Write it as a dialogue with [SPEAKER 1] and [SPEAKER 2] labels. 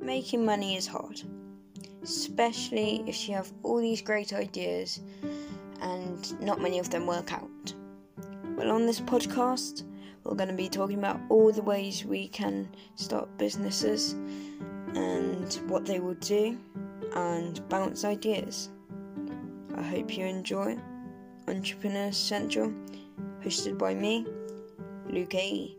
[SPEAKER 1] making money is hard, especially if you have all these great ideas and not many of them work out. Well, on this podcast, we're going to be talking about all the ways we can start businesses and what they will do and bounce ideas. I hope you enjoy Entrepreneur Central, hosted by me, Luke A.